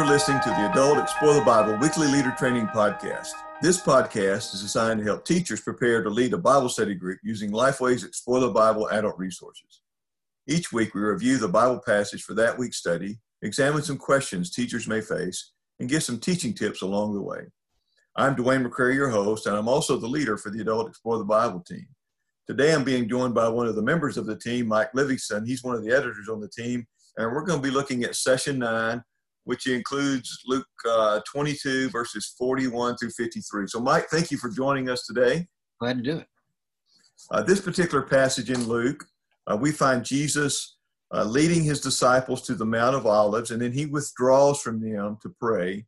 You're listening to the Adult Explore the Bible Weekly Leader Training Podcast. This podcast is designed to help teachers prepare to lead a Bible study group using Lifeway's Explore the Bible adult resources. Each week, we review the Bible passage for that week's study, examine some questions teachers may face, and give some teaching tips along the way. I'm Dwayne McCrary, your host, and I'm also the leader for the Adult Explore the Bible team. Today, I'm being joined by one of the members of the team, Mike Livingston. He's one of the editors on the team, and we're going to be looking at session nine, which includes Luke uh, 22, verses 41 through 53. So, Mike, thank you for joining us today. Glad to do it. Uh, this particular passage in Luke, uh, we find Jesus uh, leading his disciples to the Mount of Olives, and then he withdraws from them to pray.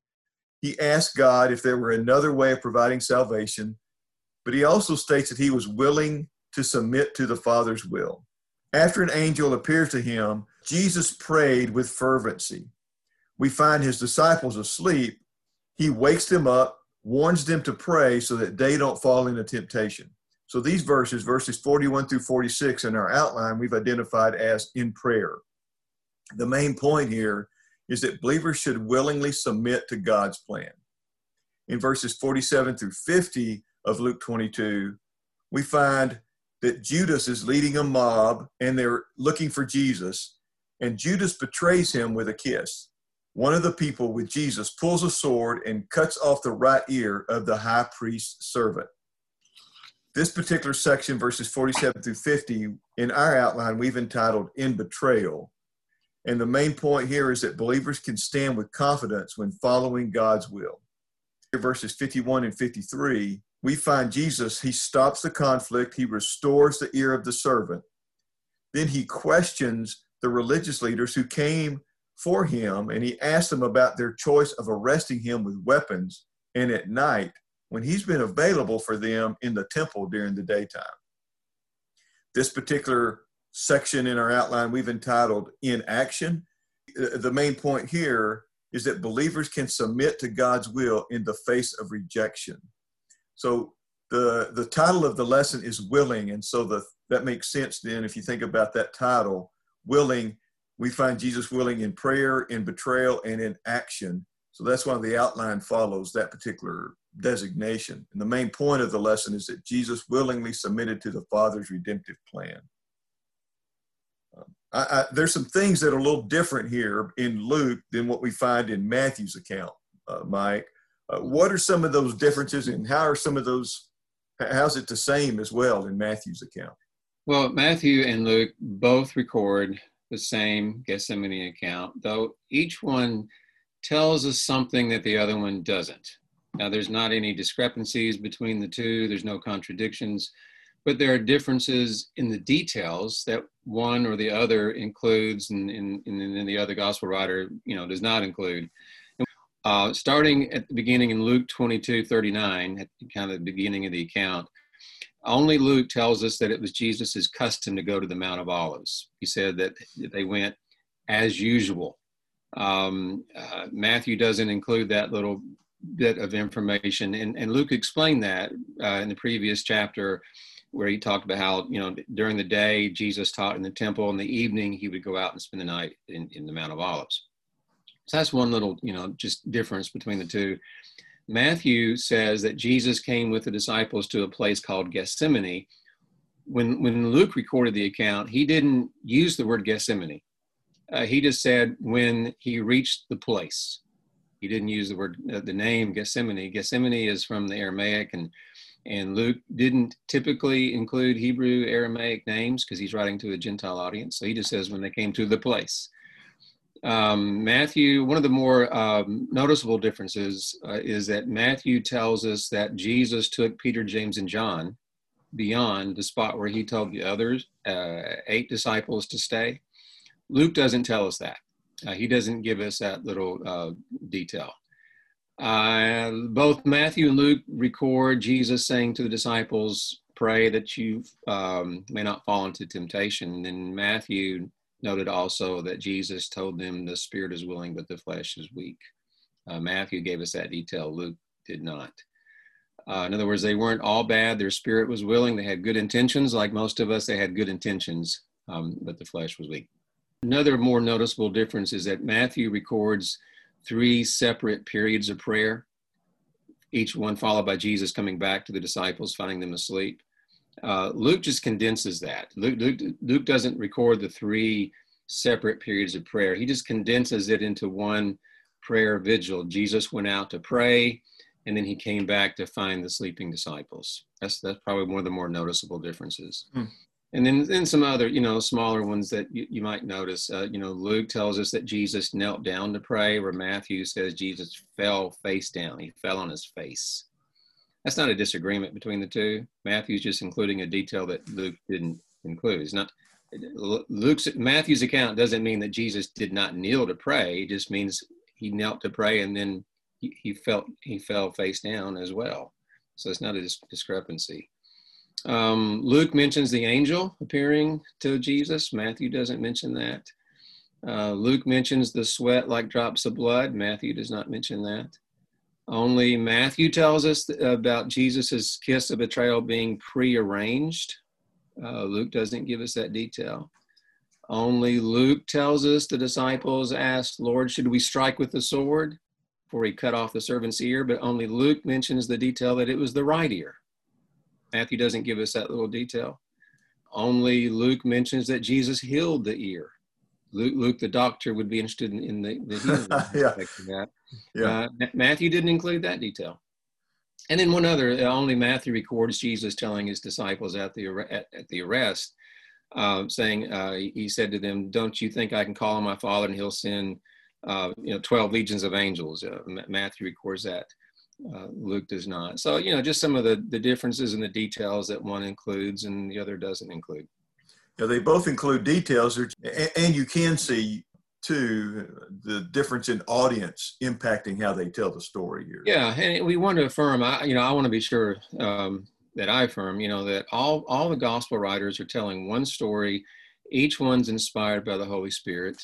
He asks God if there were another way of providing salvation, but he also states that he was willing to submit to the Father's will. After an angel appears to him, Jesus prayed with fervency. We find his disciples asleep. He wakes them up, warns them to pray so that they don't fall into temptation. So these verses, verses 41 through 46 in our outline, we've identified as in prayer. The main point here is that believers should willingly submit to God's plan. In verses 47 through 50 of Luke 22, we find that Judas is leading a mob and they're looking for Jesus, and Judas betrays him with a kiss. One of the people with Jesus pulls a sword and cuts off the right ear of the high priest's servant. This particular section, verses 47 through 50, in our outline, we've entitled In Betrayal. And the main point here is that believers can stand with confidence when following God's will. Verses 51 and 53 we find Jesus, he stops the conflict, he restores the ear of the servant. Then he questions the religious leaders who came for him and he asked them about their choice of arresting him with weapons and at night when he's been available for them in the temple during the daytime. This particular section in our outline we've entitled In Action. Uh, the main point here is that believers can submit to God's will in the face of rejection. So the the title of the lesson is willing, and so the that makes sense then if you think about that title, willing. We find Jesus willing in prayer, in betrayal, and in action. So that's why the outline follows that particular designation. And the main point of the lesson is that Jesus willingly submitted to the Father's redemptive plan. Um, I, I, there's some things that are a little different here in Luke than what we find in Matthew's account, uh, Mike. Uh, what are some of those differences, and how are some of those? How's it the same as well in Matthew's account? Well, Matthew and Luke both record the same Gethsemane account, though each one tells us something that the other one doesn't. Now, there's not any discrepancies between the two, there's no contradictions, but there are differences in the details that one or the other includes and, and the other gospel writer you know does not include uh, starting at the beginning in Luke 22 39, at kind of the beginning of the account, only Luke tells us that it was Jesus' custom to go to the Mount of Olives. He said that they went as usual. Um, uh, Matthew doesn't include that little bit of information, and, and Luke explained that uh, in the previous chapter where he talked about how, you know, during the day Jesus taught in the temple, in the evening he would go out and spend the night in, in the Mount of Olives. So that's one little, you know, just difference between the two. Matthew says that Jesus came with the disciples to a place called Gethsemane. When, when Luke recorded the account, he didn't use the word Gethsemane. Uh, he just said when he reached the place. He didn't use the word, uh, the name Gethsemane. Gethsemane is from the Aramaic, and and Luke didn't typically include Hebrew Aramaic names because he's writing to a Gentile audience. So he just says when they came to the place um, Matthew, one of the more um, noticeable differences uh, is that Matthew tells us that Jesus took Peter, James, and John beyond the spot where he told the others, uh, eight disciples, to stay. Luke doesn't tell us that. Uh, he doesn't give us that little uh, detail. Uh, both Matthew and Luke record Jesus saying to the disciples, Pray that you um, may not fall into temptation. And Matthew noted also that Jesus told them the spirit is willing, but the flesh is weak. Uh, Matthew gave us that detail, Luke did not. Uh, in other words, they weren't all bad. Their spirit was willing. They had good intentions. Like most of us, they had good intentions, um, but the flesh was weak. Another more noticeable difference is that Matthew records three separate periods of prayer, each one followed by Jesus coming back to the disciples, finding them asleep. Uh, Luke just condenses that. Luke, Luke, Luke doesn't record the three separate periods of prayer. He just condenses it into one prayer vigil. Jesus went out to pray, and then he came back to find the sleeping disciples. That's that's probably one of the more noticeable differences. Hmm. And then then some other you know smaller ones that you, you might notice. Uh, you know, Luke tells us that Jesus knelt down to pray, where Matthew says Jesus fell face down. He fell on his face. That's not a disagreement between the two. Matthew's just including a detail that Luke didn't include. It's not Luke's Matthew's account doesn't mean that Jesus did not kneel to pray. It just means he knelt to pray and then he, he felt he fell face down as well. So it's not a dis- discrepancy. Um, Luke mentions the angel appearing to Jesus. Matthew doesn't mention that. Uh, Luke mentions the sweat like drops of blood. Matthew does not mention that. Only Matthew tells us about Jesus' kiss of betrayal being prearranged. Uh, Luke doesn't give us that detail. Only Luke tells us the disciples asked, Lord, should we strike with the sword? For he cut off the servant's ear, but only Luke mentions the detail that it was the right ear. Matthew doesn't give us that little detail. Only Luke mentions that Jesus healed the ear. Luke, Luke the doctor, would be interested in, in the, the yeah. that. Yeah. Uh, Matthew didn't include that detail. And then one other, only Matthew records Jesus telling his disciples at the at, at the arrest, uh, saying uh, he said to them, "Don't you think I can call on my Father and He'll send, uh, you know, twelve legions of angels?" Uh, Matthew records that. Uh, Luke does not. So you know, just some of the the differences in the details that one includes and the other doesn't include. Yeah, they both include details, and you can see too the difference in audience impacting how they tell the story here. Yeah, and we want to affirm. I, you know, I want to be sure um, that I affirm, you know, that all all the gospel writers are telling one story. Each one's inspired by the Holy Spirit,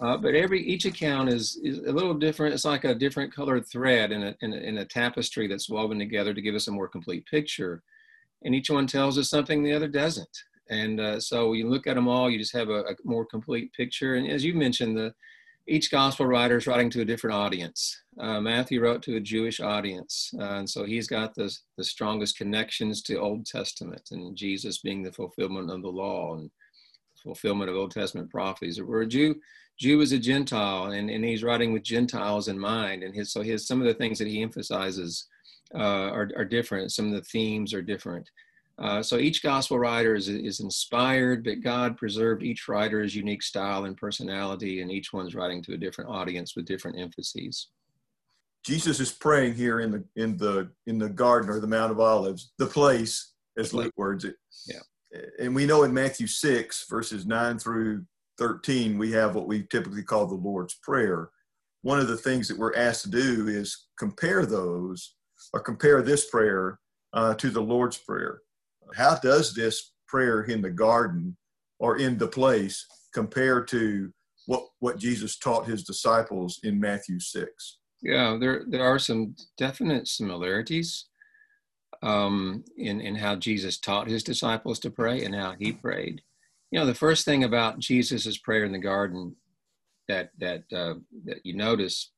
uh, but every each account is is a little different. It's like a different colored thread in a, in a in a tapestry that's woven together to give us a more complete picture. And each one tells us something the other doesn't. And uh, so you look at them all, you just have a, a, more complete picture. And as you mentioned, the each gospel writer is writing to a different audience. Uh, Matthew wrote to a Jewish audience, uh, and so he's got the, the strongest connections to Old Testament and Jesus being the fulfillment of the law and fulfillment of Old Testament prophecies. Where a Jew, Jew is a Gentile, and, and he's writing with Gentiles in mind. And his, so his, some of the things that he emphasizes uh, are, are different. Some of the themes are different. Uh, so each gospel writer is, is inspired, but God preserved each writer's unique style and personality, and each one's writing to a different audience with different emphases. Jesus is praying here in the in the in the garden or the Mount of Olives, the place, as Luke words it. Yeah. And we know in Matthew six verses nine through thirteen, we have what we typically call the Lord's Prayer. One of the things that we're asked to do is compare those or compare this prayer uh, to the Lord's Prayer how does this prayer in the garden or in the place compare to what, what Jesus taught his disciples in Matthew 6? Yeah, there, there are some definite similarities um, in, in how Jesus taught his disciples to pray and how he prayed. You know, the first thing about Jesus's prayer in the garden that, that, uh, that you notice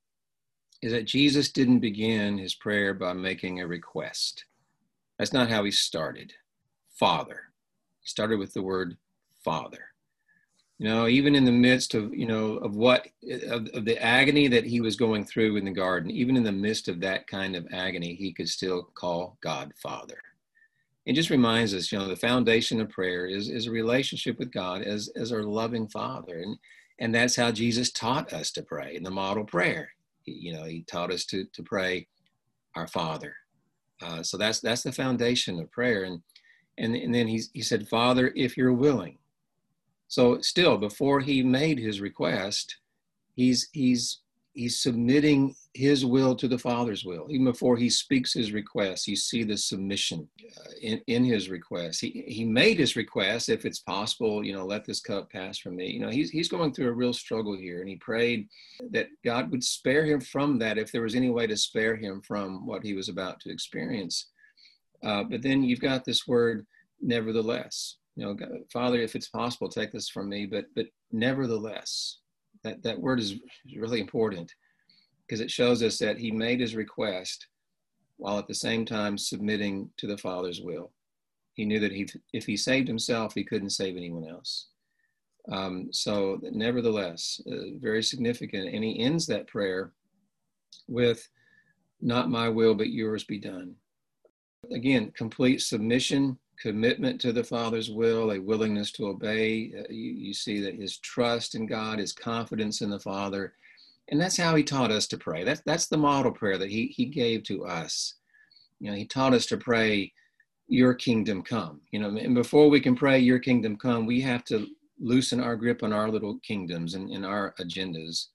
is that Jesus didn't begin his prayer by making a request. That's not how he started. Father. Started with the word Father. You know, even in the midst of, you know, of what, of, of the agony that he was going through in the garden, even in the midst of that kind of agony, he could still call God Father. It just reminds us, you know, the foundation of prayer is, is a relationship with God as, as our loving Father. And, and that's how Jesus taught us to pray in the model prayer. He, you know, he taught us to, to pray our Father. Uh, so that's, that's the foundation of prayer. And, and, and then he, he said, Father, if you're willing. So still, before he made his request, he's, he's, he's submitting his will to the Father's will. Even before he speaks his request, you see the submission uh, in, in his request. He, he made his request, if it's possible, you know, let this cup pass from me. You know, he's, he's going through a real struggle here, and he prayed that God would spare him from that if there was any way to spare him from what he was about to experience. Uh, but then you've got this word, nevertheless. You know, God, Father, if it's possible, take this from me. But but nevertheless, that that word is really important. because it shows us that he made his request while at the same time submitting to the Father's will. He knew that he, if he saved himself, he couldn't save anyone else. Um, so, nevertheless, uh, very significant. And he ends that prayer with, Not my will, but yours be done. Again, complete submission, commitment to the Father's will, a willingness to obey. Uh, you, you see that his trust in God, his confidence in the Father, and that's how he taught us to pray. That's that's the model prayer that he he gave to us. You know, he taught us to pray, "Your kingdom come." You know, and before we can pray, "Your kingdom come," we have to loosen our grip on our little kingdoms and, and our agendas.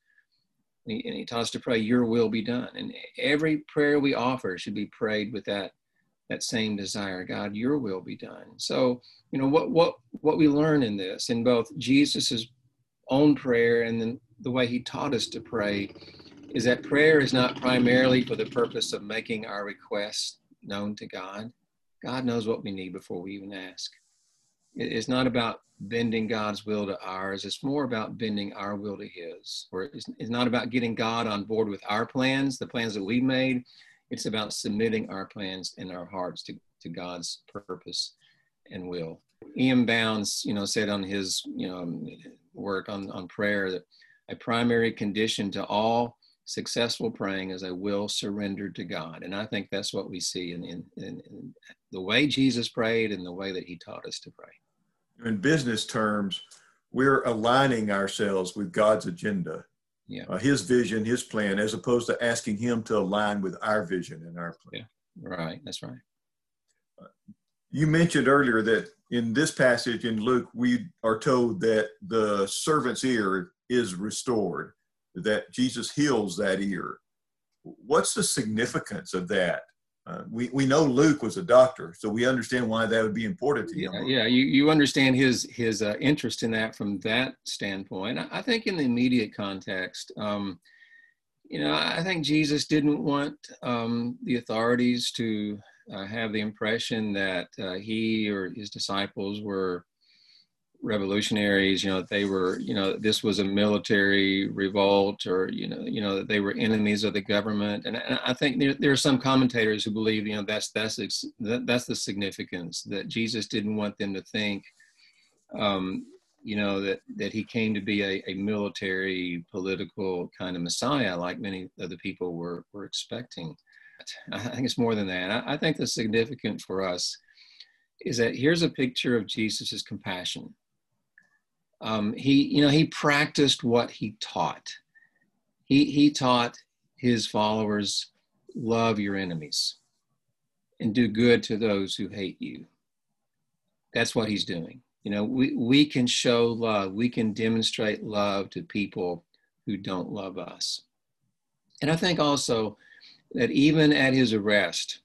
And he, and he taught us to pray, "Your will be done." And every prayer we offer should be prayed with that that same desire god your will be done so you know what what what we learn in this in both jesus's own prayer and then the way he taught us to pray is that prayer is not primarily for the purpose of making our requests known to God. God knows what we need before we even ask. It's not about bending God's will to ours. It's more about bending our will to His. Or it's, not about getting God on board with our plans, the plans that we've made. It's about submitting our plans and our hearts to, to God's purpose and will. E.M. Bounds, you know, said on his, you know, work on, on prayer that a primary condition to all successful praying is a will surrendered to God. And I think that's what we see in, in, in, in, the way Jesus prayed and the way that he taught us to pray. In business terms, we're aligning ourselves with God's agenda, yeah. Uh, his vision, his plan, as opposed to asking him to align with our vision and our plan. Yeah, right. That's right. You mentioned earlier that in this passage in Luke, we are told that the servant's ear is restored, that Jesus heals that ear. What's the significance of that? Uh, we, we know Luke was a doctor, so we understand why that would be important to him. Yeah, yeah you, you understand his his uh, interest in that from that standpoint. I, think in the immediate context, um, you know, I think Jesus didn't want um, the authorities to uh, have the impression that uh, he or his disciples were revolutionaries you know they were you know this was a military revolt or you know you know that they were enemies of the government and, and i think there, there, are some commentators who believe you know that's that's that, that's the significance that jesus didn't want them to think um, you know that that he came to be a, a military political kind of messiah like many of the people were were expecting I think it's more than that. I, I think the significant for us is that here's a picture of Jesus's compassion. Um, he, you know, he practiced what he taught. He he taught his followers, love your enemies, and do good to those who hate you. That's what he's doing. You know, we, we can show love. We can demonstrate love to people who don't love us. And I think also that even at his arrest,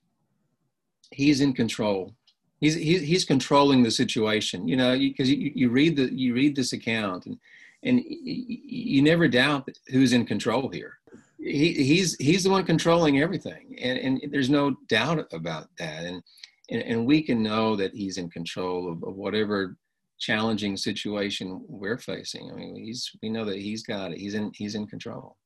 he's in control. He's, he's, controlling the situation, you know, because you, you read the, you read this account and, and you never doubt who's in control here. He, he's, he's the one controlling everything. And, and there's no doubt about that. And, and, and we can know that he's in control of, of whatever challenging situation we're facing. I mean, he's, we know that he's got it. He's in, he's in control.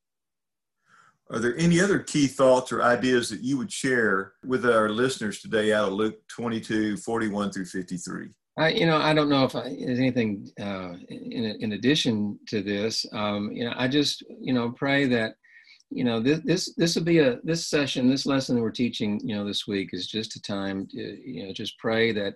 Are there any other key thoughts or ideas that you would share with our listeners today out of Luke 22, 41 through 53? I, you know, I don't know if I, there's anything uh, in, in addition to this. Um, you know, I just, you know, pray that, you know, this, this, this will be a, this session, this lesson we're teaching, you know, this week is just a time to, you know, just pray that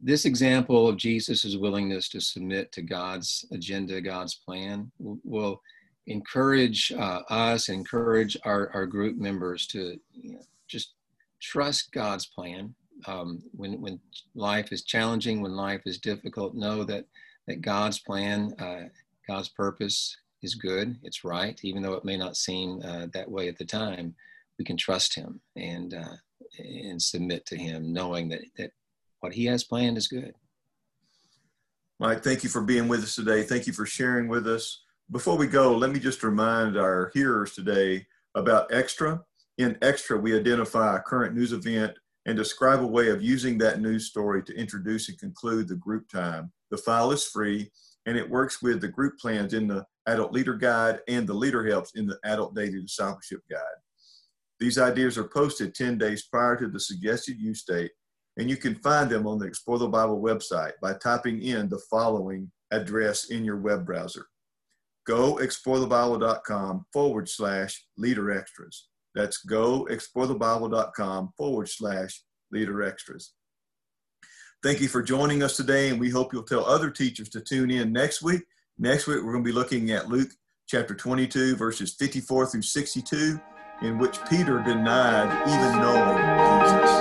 this example of Jesus's willingness to submit to God's agenda, God's plan will, encourage uh, us, encourage our, our group members to you know, just trust God's plan. Um, when, when life is challenging, when life is difficult, know that, that God's plan, uh, God's purpose is good, it's right, even though it may not seem uh, that way at the time. We can trust Him and, uh, and submit to Him, knowing that, that what He has planned is good. Mike, thank you for being with us today. Thank you for sharing with us. Before we go, let me just remind our hearers today about Extra. In Extra, we identify a current news event and describe a way of using that news story to introduce and conclude the group time. The file is free. and it works with the group plans in the Adult Leader Guide and the Leader Helps in the Adult Daily Discipleship Guide. These ideas are posted 10 days prior to the suggested use date, and you can find them on the Explore the Bible website by typing in the following address in your web browser. GoExploreTheBible.com forward slash leader extras. That's goexplorethebible.com forward slash leader extras. Thank you for joining us today, and we hope you'll tell other teachers to tune in next week. Next week, we're going to be looking at Luke chapter 22, verses 54 through 62, in which Peter denied even knowing Jesus.